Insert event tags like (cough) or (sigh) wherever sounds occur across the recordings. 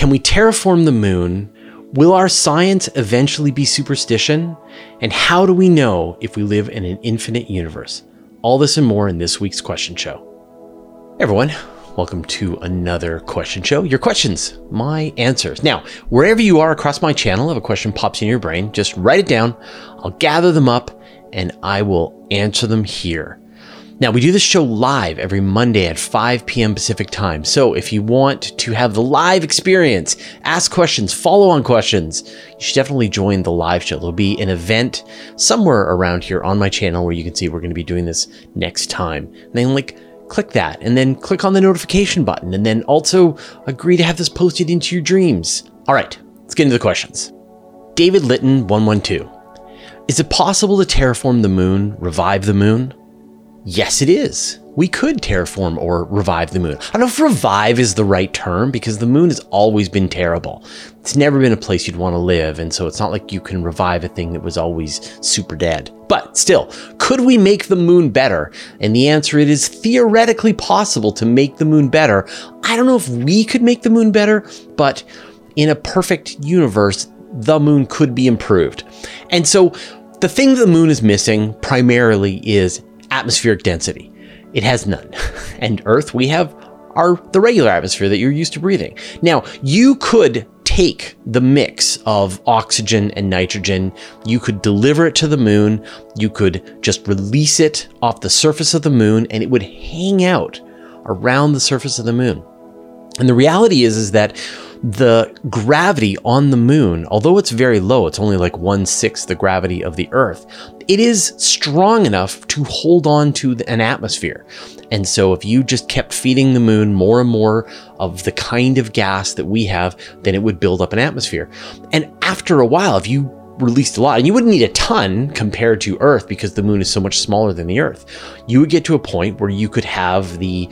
Can we terraform the moon? Will our science eventually be superstition? And how do we know if we live in an infinite universe? All this and more in this week's question show. Everyone, welcome to another question show. Your questions, my answers. Now, wherever you are across my channel, if a question pops in your brain, just write it down. I'll gather them up and I will answer them here. Now, we do this show live every Monday at 5 p.m. Pacific time. So if you want to have the live experience, ask questions, follow on questions, you should definitely join the live show. There'll be an event somewhere around here on my channel where you can see we're going to be doing this next time. And then, like, click that and then click on the notification button and then also agree to have this posted into your dreams. All right, let's get into the questions. David Litton 112. Is it possible to terraform the moon, revive the moon? Yes, it is. We could terraform or revive the moon. I don't know if revive is the right term because the moon has always been terrible. It's never been a place you'd want to live, and so it's not like you can revive a thing that was always super dead. But still, could we make the moon better? And the answer it is theoretically possible to make the moon better. I don't know if we could make the moon better, but in a perfect universe, the moon could be improved. And so the thing that the moon is missing primarily is atmospheric density. It has none. (laughs) And Earth, we have our the regular atmosphere that you're used to breathing. Now, you could take the mix of oxygen and nitrogen, you could deliver it to the moon, you could just release it off the surface of the moon and it would hang out around the surface of the moon. And the reality is is that the gravity on the moon, although it's very low, it's only like one sixth the gravity of the Earth, it is strong enough to hold on to an atmosphere. And so, if you just kept feeding the moon more and more of the kind of gas that we have, then it would build up an atmosphere. And after a while, if you released a lot, and you wouldn't need a ton compared to Earth because the moon is so much smaller than the Earth, you would get to a point where you could have the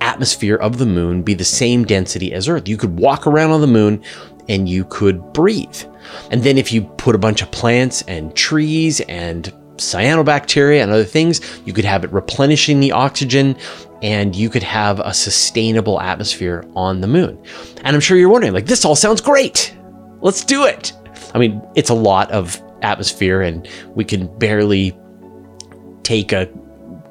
atmosphere of the moon be the same density as Earth. You could walk around on the moon and you could breathe. And then if you put a bunch of plants and trees and cyanobacteria and other things, you could have it replenishing the oxygen and you could have a sustainable atmosphere on the moon. And I'm sure you're wondering, like, this all sounds great. Let's do it. I mean, it's a lot of atmosphere and we can barely take a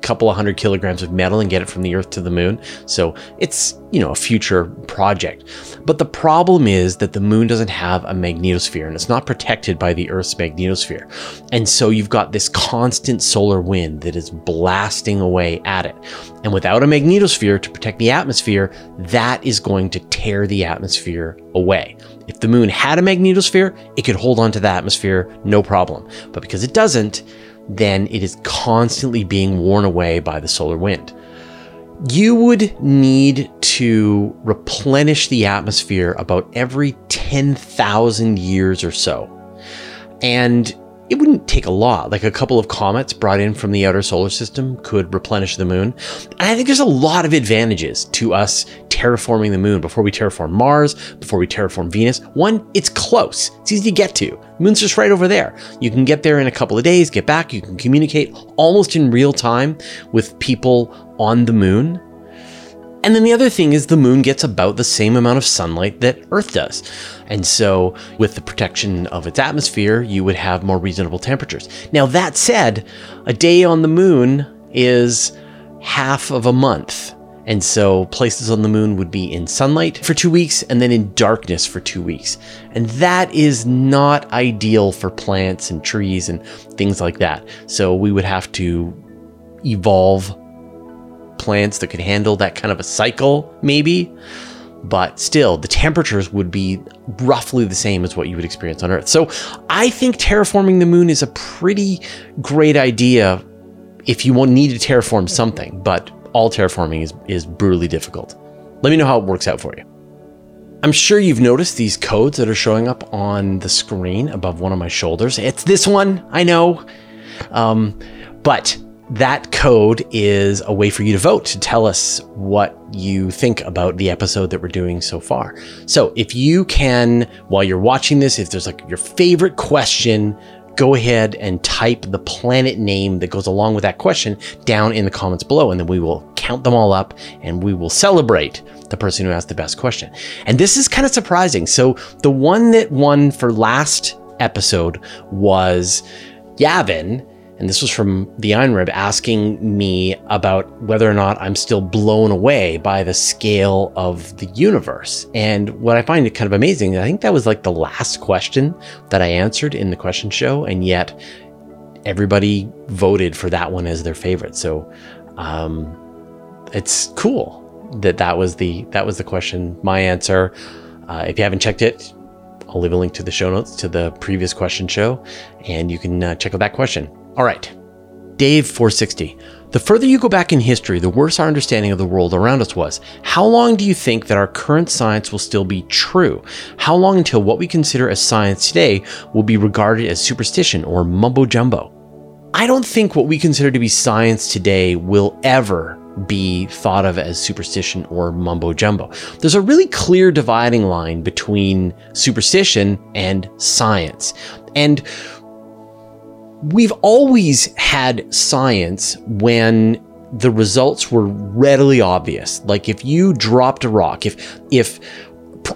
couple of hundred kilograms of metal and get it from the earth to the moon. So it's, you know, a future project. But the problem is that the moon doesn't have a magnetosphere and it's not protected by the earth's magnetosphere. And so you've got this constant solar wind that is blasting away at it. And without a magnetosphere to protect the atmosphere, that is going to tear the atmosphere away. If the moon had a magnetosphere, it could hold on to the atmosphere no problem. But because it doesn't, then it is constantly being worn away by the solar wind. You would need to replenish the atmosphere about every 10,000 years or so. And it wouldn't take a lot. Like a couple of comets brought in from the outer solar system could replenish the moon. And I think there's a lot of advantages to us terraforming the moon before we terraform Mars, before we terraform Venus. One, it's close, it's easy to get to. The moon's just right over there. You can get there in a couple of days, get back, you can communicate almost in real time with people on the moon. And then the other thing is the moon gets about the same amount of sunlight that Earth does. And so, with the protection of its atmosphere, you would have more reasonable temperatures. Now, that said, a day on the moon is half of a month. And so, places on the moon would be in sunlight for two weeks and then in darkness for two weeks. And that is not ideal for plants and trees and things like that. So, we would have to evolve plants that could handle that kind of a cycle, maybe. But still, the temperatures would be roughly the same as what you would experience on Earth. So I think terraforming the moon is a pretty great idea if you need to terraform something, but all terraforming is, is brutally difficult. Let me know how it works out for you. I'm sure you've noticed these codes that are showing up on the screen above one of my shoulders. It's this one, I know. Um, but that code is a way for you to vote to tell us what you think about the episode that we're doing so far. So if you can, while you're watching this, if there's like your favorite question, go ahead and type the planet name that goes along with that question down in the comments below, and then we will count them all up and we will celebrate the person who asked the best question. And this is kind of surprising. So the one that won for last episode was Yavin, and this was from the Einrib asking me about whether or not I'm still blown away by the scale of the universe. And what I find kind of amazing, I think that was like the last question that I answered in the question show, and yet everybody voted for that one as their favorite. So um, it's cool that that was the that was the question. My answer. Uh, if you haven't checked it, I'll leave a link to the show notes to the previous question show, and you can uh, check out that question. All right, Dave 460. The further you go back in history, the worse our understanding of the world around us was. How long do you think that our current science will still be true? How long until what we consider as science today will be regarded as superstition or mumbo jumbo? I don't think what we consider to be science today will ever be thought of as superstition or mumbo jumbo. There's a really clear dividing line between superstition and science. And we've always had science when the results were readily obvious. Like if you dropped a rock, if if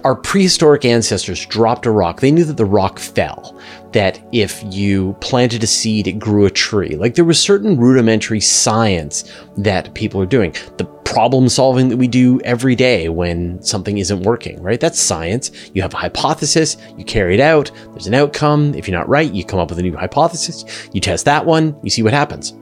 our prehistoric ancestors dropped a rock, they knew that the rock fell. That if you planted a seed, it grew a tree. Like there was certain rudimentary science that people are doing. The problem solving that we do every day when something isn't working, right? That's science. You have a hypothesis, you carry it out, there's an outcome. If you're not right, you come up with a new hypothesis, you test that one, you see what happens.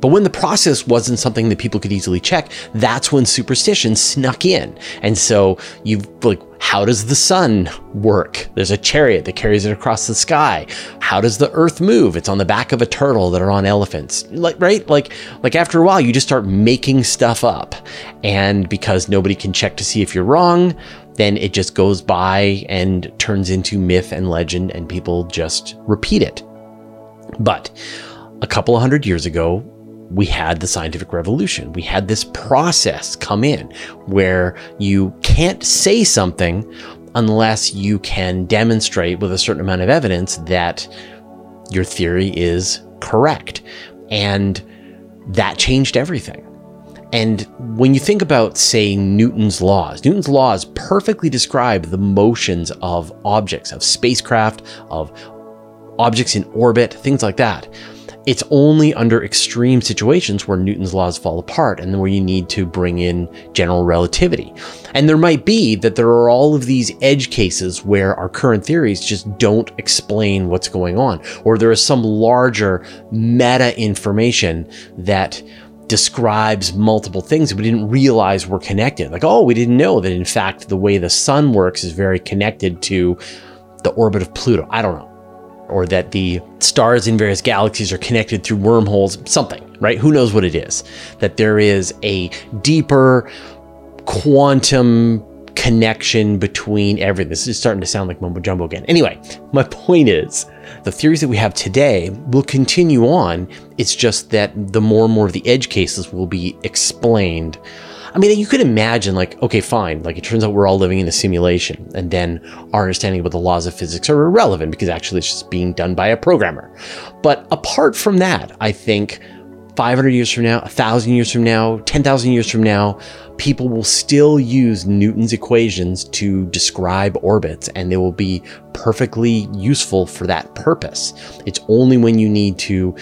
But when the process wasn't something that people could easily check, that's when superstition snuck in. And so you've like, how does the sun work? There's a chariot that carries it across the sky. How does the earth move? It's on the back of a turtle that are on elephants. Like, right? Like, like after a while, you just start making stuff up. And because nobody can check to see if you're wrong, then it just goes by and turns into myth and legend and people just repeat it. But a couple of hundred years ago, we had the scientific revolution. We had this process come in where you can't say something unless you can demonstrate with a certain amount of evidence that your theory is correct. And that changed everything. And when you think about, say, Newton's laws, Newton's laws perfectly describe the motions of objects, of spacecraft, of objects in orbit, things like that. It's only under extreme situations where Newton's laws fall apart and where you need to bring in general relativity. And there might be that there are all of these edge cases where our current theories just don't explain what's going on, or there is some larger meta information that describes multiple things we didn't realize were connected. Like, oh, we didn't know that in fact the way the sun works is very connected to the orbit of Pluto. I don't know or that the stars in various galaxies are connected through wormholes, something, right? Who knows what it is? That there is a deeper quantum connection between everything. This is starting to sound like mumbo jumbo again. Anyway, my point is the theories that we have today will continue on. It's just that the more and more of the edge cases will be explained I mean, you could imagine, like, okay, fine. Like, it turns out we're all living in a simulation, and then our understanding about the laws of physics are irrelevant because actually it's just being done by a programmer. But apart from that, I think 500 years from now, 1,000 years from now, 10,000 years from now, people will still use Newton's equations to describe orbits and they will be perfectly useful for that purpose. It's only when you need to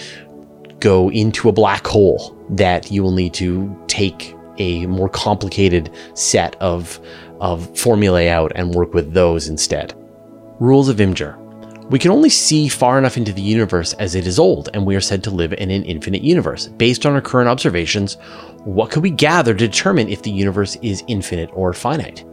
go into a black hole that you will need to take a more complicated set of, of formulae out and work with those instead. Rules of Imgur. We can only see far enough into the universe as it is old, and we are said to live in an infinite universe. Based on our current observations, what could we gather to determine if the universe is infinite or finite?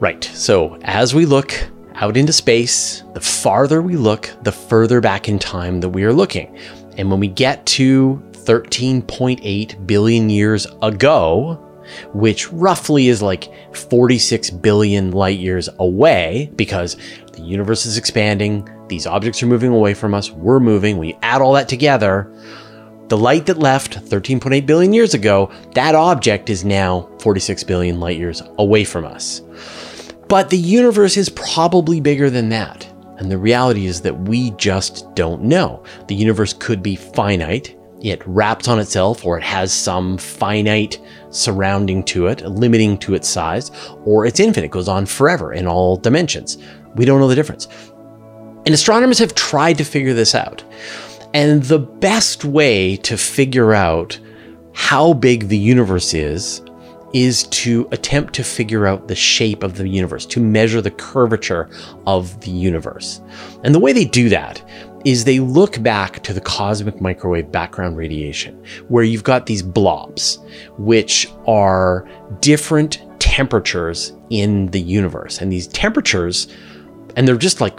Right, so as we look out into space, the farther we look, the further back in time that we are looking. And when we get to 13.8 billion years ago, which roughly is like 46 billion light years away because the universe is expanding, these objects are moving away from us, we're moving, we add all that together. The light that left 13.8 billion years ago, that object is now 46 billion light years away from us. But the universe is probably bigger than that. And the reality is that we just don't know. The universe could be finite, it wraps on itself or it has some finite surrounding to it, limiting to its size, or it's infinite, goes on forever in all dimensions. We don't know the difference. And astronomers have tried to figure this out. And the best way to figure out how big the universe is is to attempt to figure out the shape of the universe, to measure the curvature of the universe. And the way they do that is they look back to the cosmic microwave background radiation, where you've got these blobs, which are different temperatures in the universe. And these temperatures, and they're just like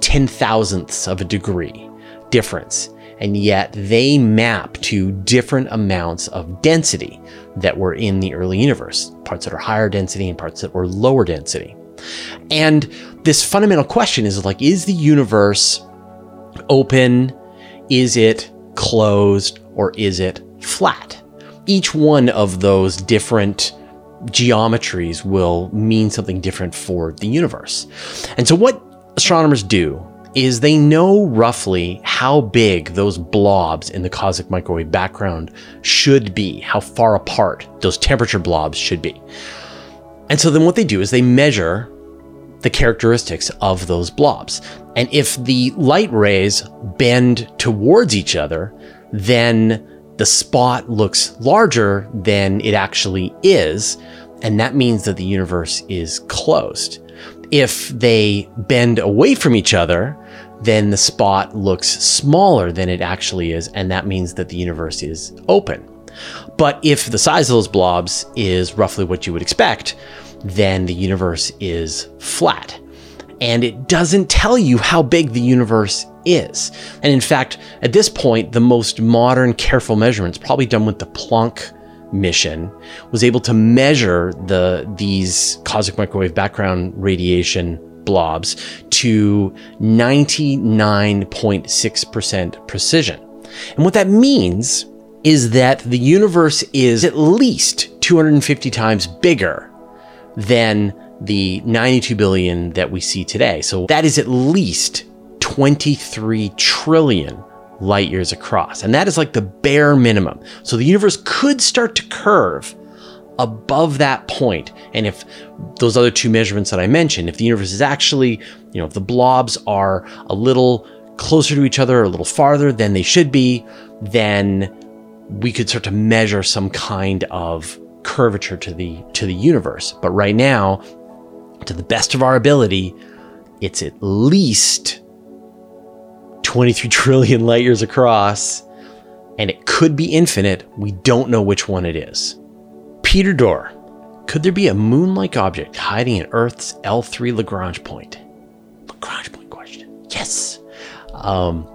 10 thousandths of a degree difference. And yet they map to different amounts of density that were in the early universe, parts that are higher density and parts that were lower density. And this fundamental question is like, is the universe open? Is it closed? Or is it flat? Each one of those different geometries will mean something different for the universe. And so, what astronomers do is they know roughly how big those blobs in the cosmic microwave background should be, how far apart those temperature blobs should be. And so then what they do is they measure the characteristics of those blobs. And if the light rays bend towards each other, then the spot looks larger than it actually is. And that means that the universe is closed. If they bend away from each other, then the spot looks smaller than it actually is, and that means that the universe is open. But if the size of those blobs is roughly what you would expect, then the universe is flat. And it doesn't tell you how big the universe is. And in fact, at this point, the most modern careful measurements, probably done with the Planck mission was able to measure the these cosmic microwave background radiation blobs to 99.6% precision. And what that means is that the universe is at least 250 times bigger than the 92 billion that we see today. So that is at least 23 trillion light years across. And that is like the bare minimum. So the universe could start to curve above that point. And if those other two measurements that I mentioned, if the universe is actually, you know, if the blobs are a little closer to each other, a little farther than they should be, then we could start to measure some kind of curvature to the to the universe. But right now, to the best of our ability, it's at least 23 (laughs) trillion light years across, and it could be infinite. We don't know which one it is. Peter Dorr, could there be a moon like object hiding in Earth's L3 Lagrange point? Lagrange point question. Yes. Um,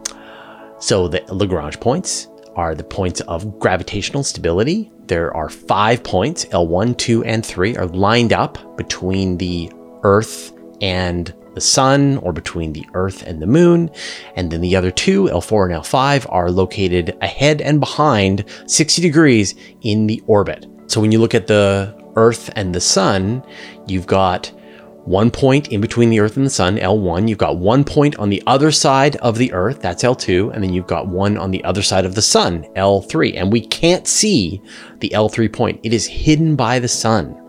so the Lagrange points are the points of gravitational stability. There are five points, L1, 2, and 3, are lined up between the Earth and the sun or between the Earth and the moon. And then the other two, L4 and L5, are located ahead and behind 60 degrees in the orbit. So when you look at the Earth and the sun, you've got one point in between the Earth and the Sun, L1. You've got one point on the other side of the Earth, that's L2. And then you've got one on the other side of the Sun, L3. And we can't see the L3 point, it is hidden by the Sun.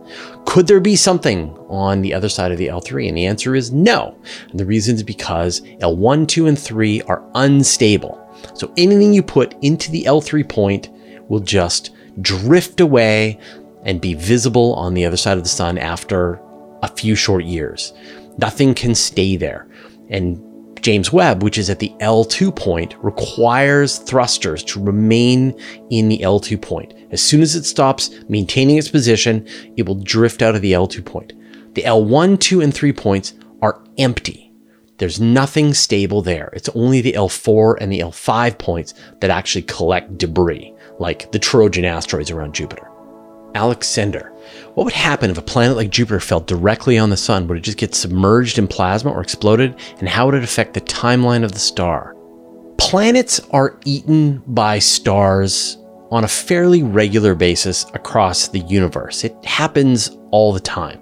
Could there be something on the other side of the L3? And the answer is no. And the reason is because L1, 2, and 3 are unstable. So anything you put into the L3 point will just drift away and be visible on the other side of the sun after a few short years. Nothing can stay there. And James Webb, which is at the L2 point, requires thrusters to remain in the L2 point. As soon as it stops maintaining its position, it will drift out of the L2 point. The L1, 2, and 3 points are empty. There's nothing stable there. It's only the L4 and the L5 points that actually collect debris, like the Trojan asteroids around Jupiter. Alex Sender. What would happen if a planet like Jupiter fell directly on the sun? Would it just get submerged in plasma or exploded? And how would it affect the timeline of the star? Planets are eaten by stars on a fairly regular basis across the universe. It happens all the time.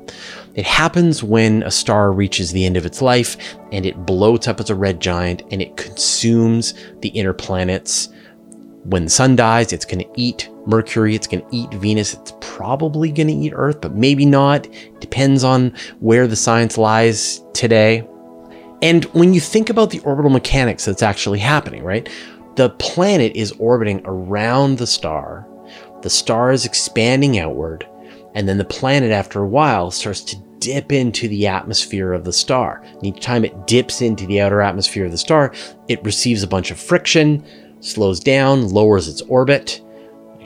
It happens when a star reaches the end of its life and it bloats up as a red giant and it consumes the inner planets when the sun dies, it's going to eat Mercury, it's going to eat Venus, it's probably going to eat Earth, but maybe not. Depends on where the science lies today. And when you think about the orbital mechanics that's actually happening, right? The planet is orbiting around the star, the star is expanding outward, and then the planet, after a while, starts to dip into the atmosphere of the star. And each time it dips into the outer atmosphere of the star, it receives a bunch of friction, slows down, lowers its orbit,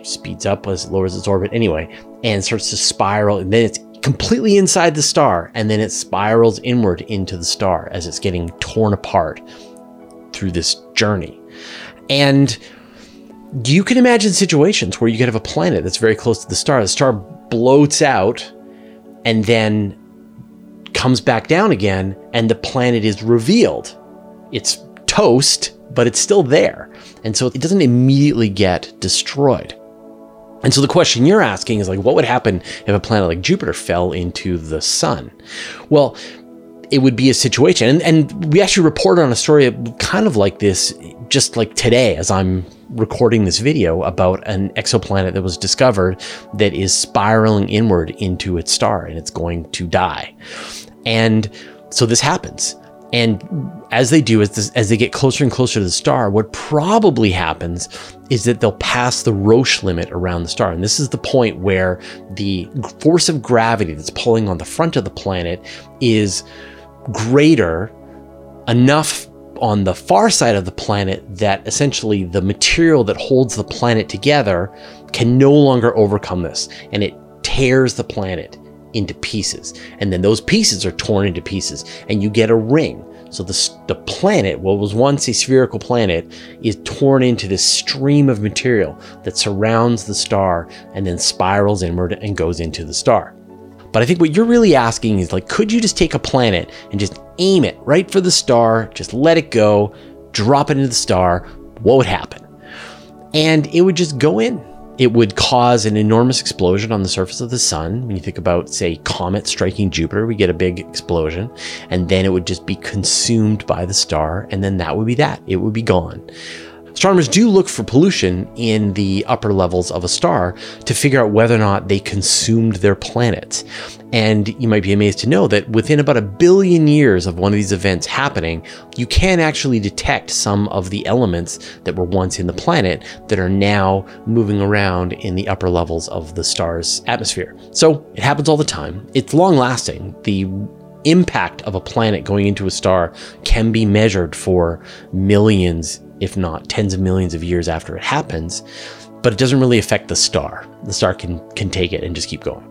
speeds up as it lowers its orbit anyway, and starts to spiral. And then it's completely inside the star, and then it spirals inward into the star as it's getting torn apart through this journey. And you can imagine situations where you could have a planet that's very close to the star. The star bloats out and then comes back down again, and the planet is revealed. It's toast, but it's still there. And so it doesn't immediately get destroyed. And so the question you're asking is like, what would happen if a planet like Jupiter fell into the sun? Well, it would be a situation. And, and we actually reported on a story kind of like this just like today as I'm recording this video about an exoplanet that was discovered that is spiraling inward into its star and it's going to die. And so this happens. And as they do, as, this, as they get closer and closer to the star, what probably happens is that they'll pass the Roche limit around the star. And this is the point where the force of gravity that's pulling on the front of the planet is greater enough on the far side of the planet that essentially the material that holds the planet together can no longer overcome this and it tears the planet into pieces. And then those pieces are torn into pieces and you get a ring. So the, the planet, what was once a spherical planet, is torn into this stream of material that surrounds the star and then spirals inward and goes into the star. But I think what you're really asking is like, could you just take a planet and just aim it right for the star, just let it go, drop it into the star? What would happen? And it would just go in. It would cause an enormous explosion on the surface of the sun. When you think about, say, comet striking Jupiter, we get a big explosion, and then it would just be consumed by the star, and then that would be that. It would be gone. Astronomers do look for pollution in the upper levels of a star to figure out whether or not they consumed their planet. And you might be amazed to know that within about a billion years of one of these events happening, you can actually detect some of the elements that were once in the planet that are now moving around in the upper levels of the star's atmosphere. So it happens all the time. It's long lasting. The impact of a planet going into a star can be measured for millions if not tens of millions of years after it happens, but it doesn't really affect the star. The star can, can take it and just keep going.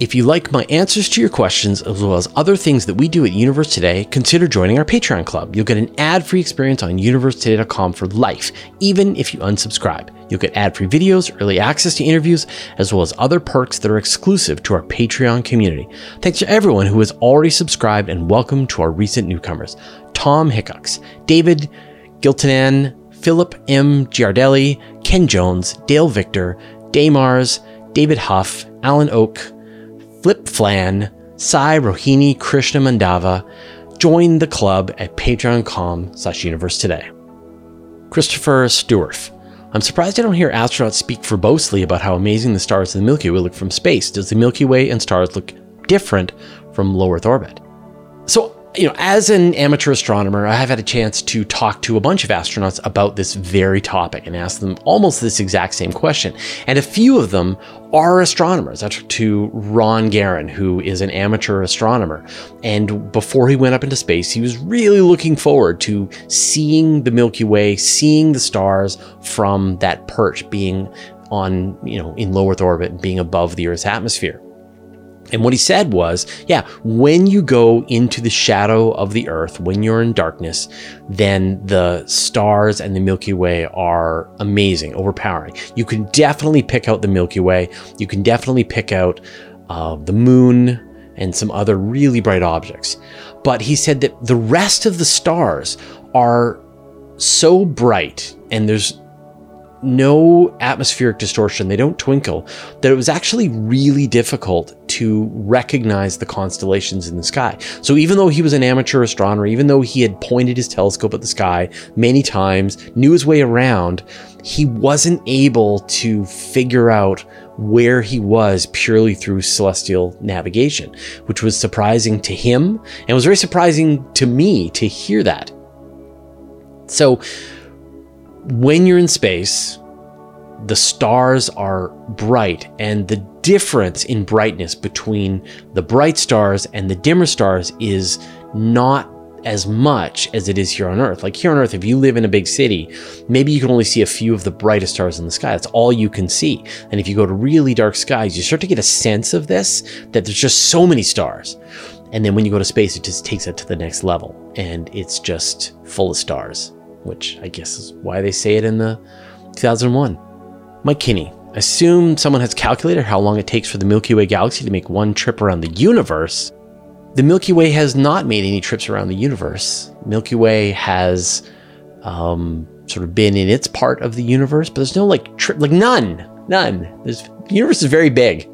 If you like my answers to your questions, as well as other things that we do at Universe Today, consider joining our Patreon club. You'll get an ad free experience on universetoday.com for life, even if you unsubscribe. You'll get ad free videos, early access to interviews, as well as other perks that are exclusive to our Patreon community. Thanks to everyone who has already subscribed, and welcome to our recent newcomers Tom Hickox, David Giltanan, Philip M. Giardelli, Ken Jones, Dale Victor, Daymars, David Huff, Alan Oak, Flip Flan, Sai Rohini Krishna Mandava. Join the club at patreon.com slash universe today. Christopher Stewart. I'm surprised I don't hear astronauts speak verbosely about how amazing the stars in the Milky Way look from space. Does the Milky Way and stars look different from low Earth orbit? So you know, as an amateur astronomer, I have had a chance to talk to a bunch of astronauts about this very topic and ask them almost this exact same question. And a few of them are astronomers. I talked to Ron Garan, who is an amateur astronomer. And before he went up into space, he was really looking forward to seeing the Milky Way, seeing the stars from that perch, being on, you know, in low Earth orbit, being above the Earth's atmosphere. And what he said was, yeah, when you go into the shadow of the earth, when you're in darkness, then the stars and the Milky Way are amazing, overpowering. You can definitely pick out the Milky Way. You can definitely pick out uh, the moon and some other really bright objects. But he said that the rest of the stars are so bright and there's no atmospheric distortion, they don't twinkle, that it was actually really difficult to recognize the constellations in the sky. So even though he was an amateur astronomer, even though he had pointed his telescope at the sky many times, knew his way around, he wasn't able to figure out where he was purely through celestial navigation, which was surprising to him and was very surprising to me to hear that. So, when you're in space, the stars are bright, and the difference in brightness between the bright stars and the dimmer stars is not as much as it is here on Earth. Like here on Earth, if you live in a big city, maybe you can only see a few of the brightest stars in the sky. That's all you can see. And if you go to really dark skies, you start to get a sense of this that there's just so many stars. And then when you go to space, it just takes it to the next level and it's just full of stars, which I guess is why they say it in the 2001. Mike Kinney, assume someone has calculated how long it takes for the Milky Way galaxy to make one trip around the universe the Milky Way has not made any trips around the universe. Milky Way has um, sort of been in its part of the universe, but there's no like trip, like none, none. The universe is very big,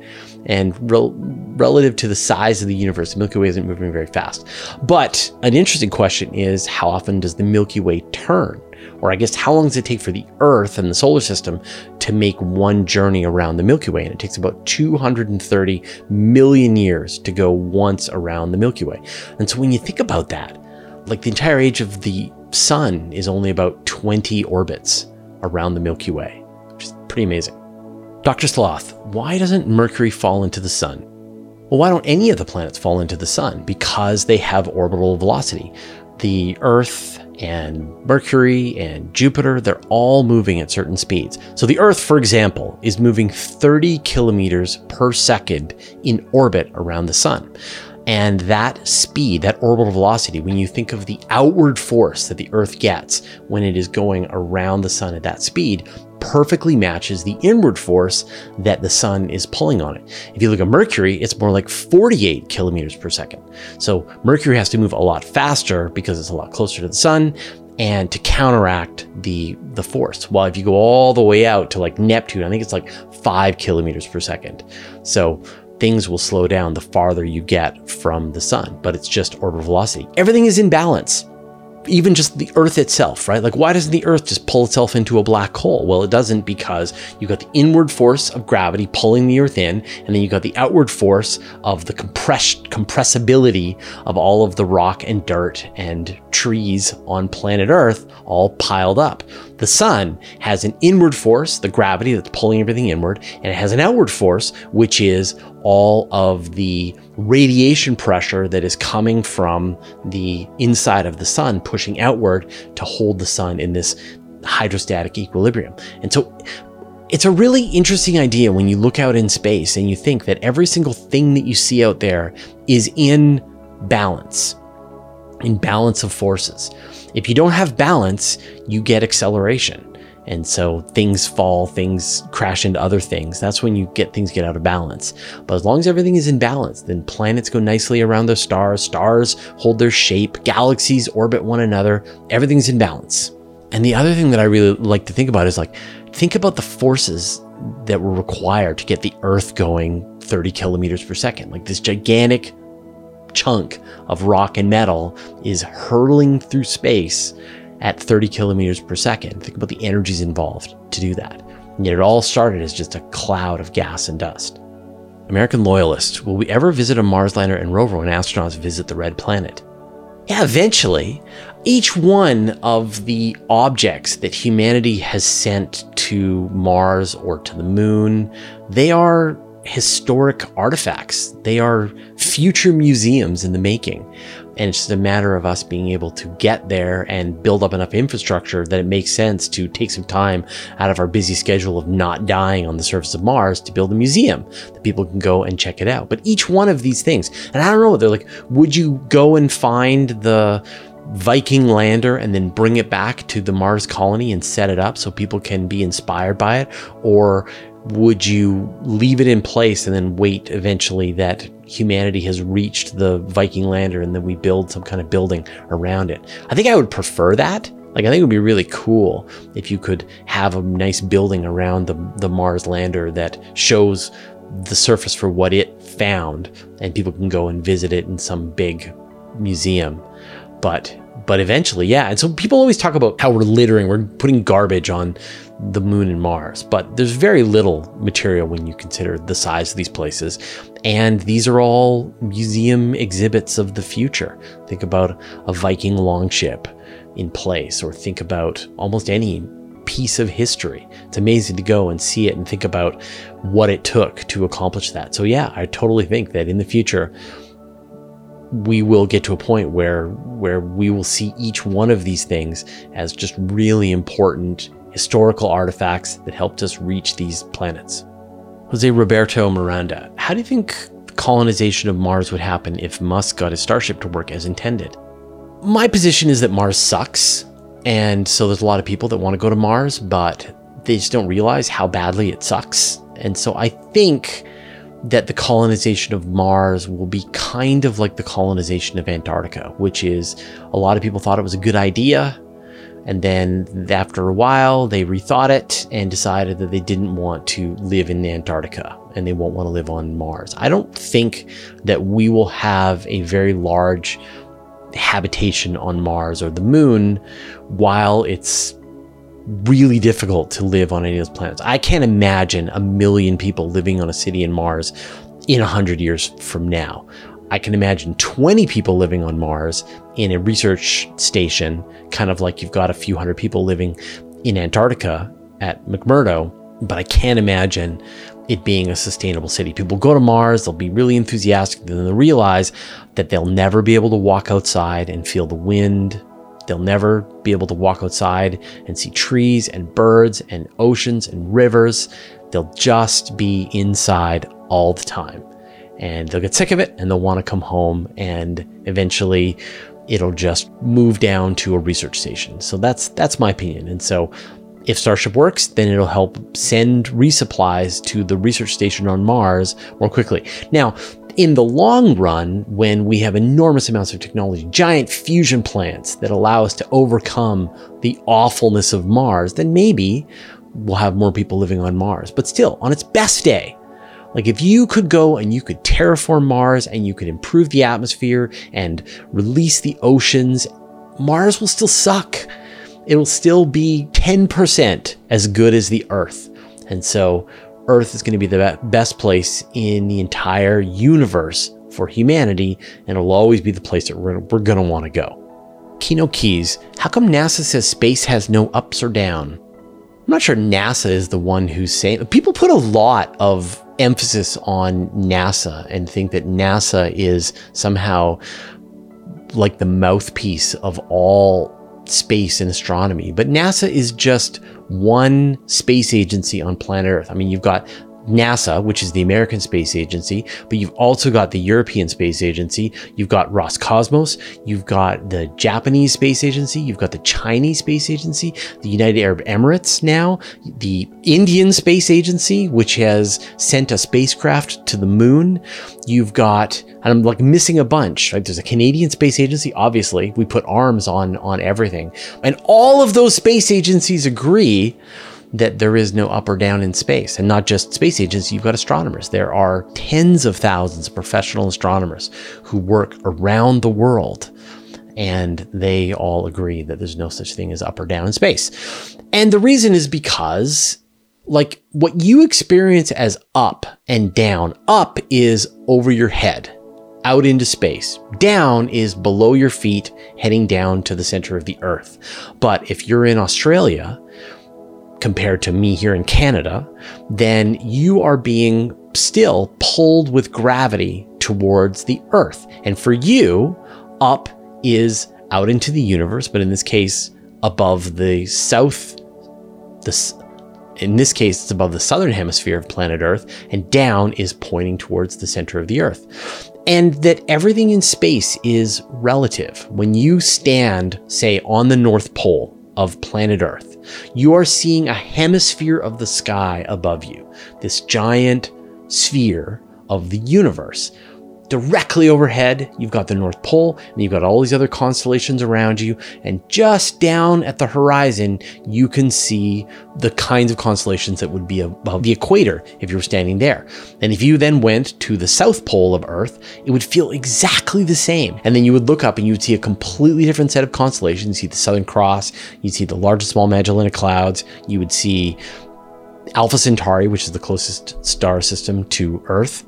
and rel- relative to the size of the universe, the Milky Way isn't moving very fast. But an interesting question is how often does the Milky Way turn? or I guess how long does it take for the Earth and the solar system to make one journey around the Milky Way? And it takes about 230 million years to go once around the Milky Way. And so when you think about that, like the entire age of the sun is only about 20 orbits around the Milky Way, which is pretty amazing. Dr. Sloth, why doesn't Mercury fall into the sun? Well, why don't any of the planets fall into the sun? Because they have orbital velocity. The Earth and Mercury and Jupiter, they're all moving at certain speeds. So the Earth, for example, is moving 30 kilometers per second in orbit around the sun. And that speed, that orbital velocity, when you think of the outward force that the Earth gets when it is going around the sun at that speed, perfectly matches the inward force that the sun is pulling on it. If you look at Mercury, it's more like 48 kilometers per second. So Mercury has to move a lot faster because it's a lot closer to the sun and to counteract the the force. While if you go all the way out to like Neptune, I think it's like five kilometers per second. So things will slow down the farther you get from the sun, but it's just orbital velocity. Everything is in balance even just the Earth itself, right? Like, why doesn't the Earth just pull itself into a black hole? Well, it doesn't because you've got the inward force of gravity pulling the Earth in, and then you've got the outward force of the compressed compressibility of all of the rock and dirt and trees on planet Earth all piled up. The sun has an inward force, the gravity that's pulling everything inward, and it has an outward force, which is all of the radiation pressure that is coming from the inside of the sun pushing outward to hold the sun in this hydrostatic equilibrium. And so it's a really interesting idea when you look out in space and you think that every single thing that you see out there is in balance, in balance of forces. If you don't have balance, you get acceleration. And so things fall, things crash into other things. That's when you get things get out of balance. But as long as everything is in balance, then planets go nicely around the stars, stars hold their shape, galaxies orbit one another, everything's in balance. And the other thing that I really like to think about is like, think about the forces that were required to get the Earth going 30 kilometers per second. Like this gigantic chunk of rock and metal is hurtling through space at 30 kilometers per second. Think about the energies involved to do that. And yet it all started as just a cloud of gas and dust. American loyalist, will we ever visit a Mars lander and rover when astronauts visit the red planet? Yeah, eventually. Each one of the objects that humanity has sent to Mars or to the moon, they are historic artifacts. They are future museums in the making. And it's just a matter of us being able to get there and build up enough infrastructure that it makes sense to take some time out of our busy schedule of not dying on the surface of Mars to build a museum that people can go and check it out. But each one of these things, and I don't know, they're like, would you go and find the Viking lander and then bring it back to the Mars colony and set it up so people can be inspired by it? Or would you leave it in place and then wait eventually that humanity has reached the Viking lander and then we build some kind of building around it? I think I would prefer that. Like, I think it would be really cool if you could have a nice building around the, the Mars lander that shows the surface for what it found and people can go and visit it in some big museum. But but eventually, yeah. And so people always talk about how we're littering, we're putting garbage on the moon and Mars, but there's very little material when you consider the size of these places. And these are all museum exhibits of the future. Think about a Viking longship in place, or think about almost any piece of history. It's amazing to go and see it and think about what it took to accomplish that. So, yeah, I totally think that in the future, we will get to a point where where we will see each one of these things as just really important historical artifacts that helped us reach these planets. Jose Roberto Miranda, how do you think colonization of Mars would happen if Musk got his Starship to work as intended? My position is that Mars sucks, and so there's a lot of people that want to go to Mars, but they just don't realize how badly it sucks. And so I think that the colonization of Mars will be kind of like the colonization of Antarctica, which is a lot of people thought it was a good idea. And then after a while, they rethought it and decided that they didn't want to live in Antarctica and they won't want to live on Mars. I don't think that we will have a very large habitation on Mars or the moon while it's really difficult to live on any of those planets. I can't imagine a million people living on a city in Mars in 100 years from now. I can imagine 20 people living on Mars in a research station, kind of like you've got a few hundred people living in Antarctica at McMurdo, but I can't imagine it being a sustainable city. People go to Mars, they'll be really enthusiastic, then they'll realize that they'll never be able to walk outside and feel the wind They'll never be able to walk outside and see trees and birds and oceans and rivers. They'll just be inside all the time. And they'll get sick of it and they'll want to come home and eventually it'll just move down to a research station. So that's that's my opinion. And so if Starship works, then it'll help send resupplies to the research station on Mars more quickly. Now, in the long run, when we have enormous amounts of technology, giant fusion plants that allow us to overcome the awfulness of Mars, then maybe we'll have more people living on Mars. But still, on its best day, like if you could go and you could terraform Mars and you could improve the atmosphere and release the oceans, Mars will still suck. It will still be 10% as good as the Earth. And so Earth is going to be the best place in the entire universe for humanity, and it'll always be the place that we're, we're going to want to go. Kino Keys, how come NASA says space has no ups or down? I'm not sure NASA is the one who's saying. People put a lot of emphasis on NASA and think that NASA is somehow like the mouthpiece of all space and astronomy. But NASA is just one space agency on planet Earth. I mean, you've got NASA, which is the American Space Agency, but you've also got the European Space Agency, you've got Roscosmos, you've got the Japanese Space Agency, you've got the Chinese Space Agency, the United Arab Emirates now, the Indian Space Agency, which has sent a spacecraft to the moon. You've got, and I'm like missing a bunch. Right? There's a Canadian Space Agency, obviously. We put arms on on everything. And all of those space agencies agree that there is no up or down in space. And not just space agents, you've got astronomers. There are tens of thousands of professional astronomers who work around the world. And they all agree that there's no such thing as up or down in space. And the reason is because, like, what you experience as up and down, up is over your head out into space. Down is below your feet, heading down to the center of the earth. But if you're in Australia, compared to me here in Canada, then you are being still pulled with gravity towards the earth. And for you, up is out into the universe, but in this case, above the south, in this case, it's above the southern hemisphere of planet Earth, and down is pointing towards the center of the Earth. And that everything in space is relative. When you stand, say, on the North Pole of planet Earth, you are seeing a hemisphere of the sky above you, this giant sphere of the universe. Directly overhead, you've got the North Pole, and you've got all these other constellations around you. And just down at the horizon, you can see the kinds of constellations that would be above the equator if you were standing there. And if you then went to the South Pole of Earth, it would feel exactly the same. And then you would look up and you would see a completely different set of constellations. You'd see the Southern Cross, you'd see the large and small Magellanic Clouds, you would see Alpha Centauri, which is the closest star system to Earth.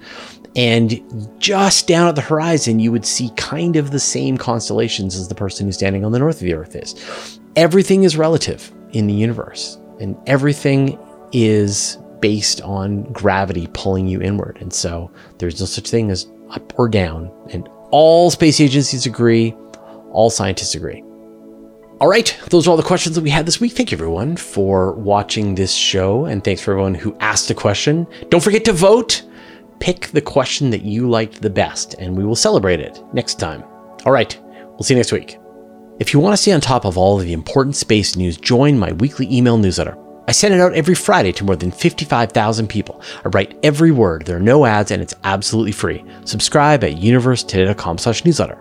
And just down at the horizon, you would see kind of the same constellations as the person who's standing on the north of the Earth is. Everything is relative in the universe, and everything is based on gravity pulling you inward. And so there's no such thing as up or down. And all space agencies agree, all scientists agree. All right, those are all the questions that we had this week. Thank you, everyone, for watching this show. And thanks for everyone who asked a question. Don't forget to vote pick the question that you liked the best, and we will celebrate it next time. All right, we'll see you next week. If you want to stay on top of all of the important space news, join my weekly email newsletter. I send it out every Friday to more than 55,000 people. I write every word, there are no ads, and it's absolutely free. Subscribe at universetoday.com slash newsletter.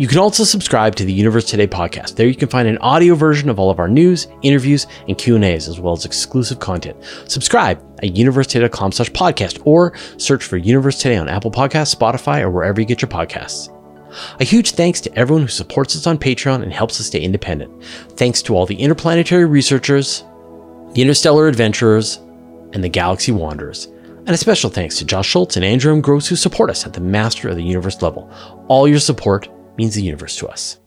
You can also subscribe to the Universe Today podcast. There you can find an audio version of all of our news, interviews, and Q&As, as well as exclusive content. Subscribe at universetoday.com slash podcast or search for Universe Today on Apple Podcasts, Spotify, or wherever you get your podcasts. A huge thanks to everyone who supports us on Patreon and helps us stay independent. Thanks to all the interplanetary researchers, the interstellar adventurers, and the galaxy wanderers. And a special thanks to Josh Schultz and Andrew M. Gross who support us at the Master of the Universe level. All your support means the universe to us.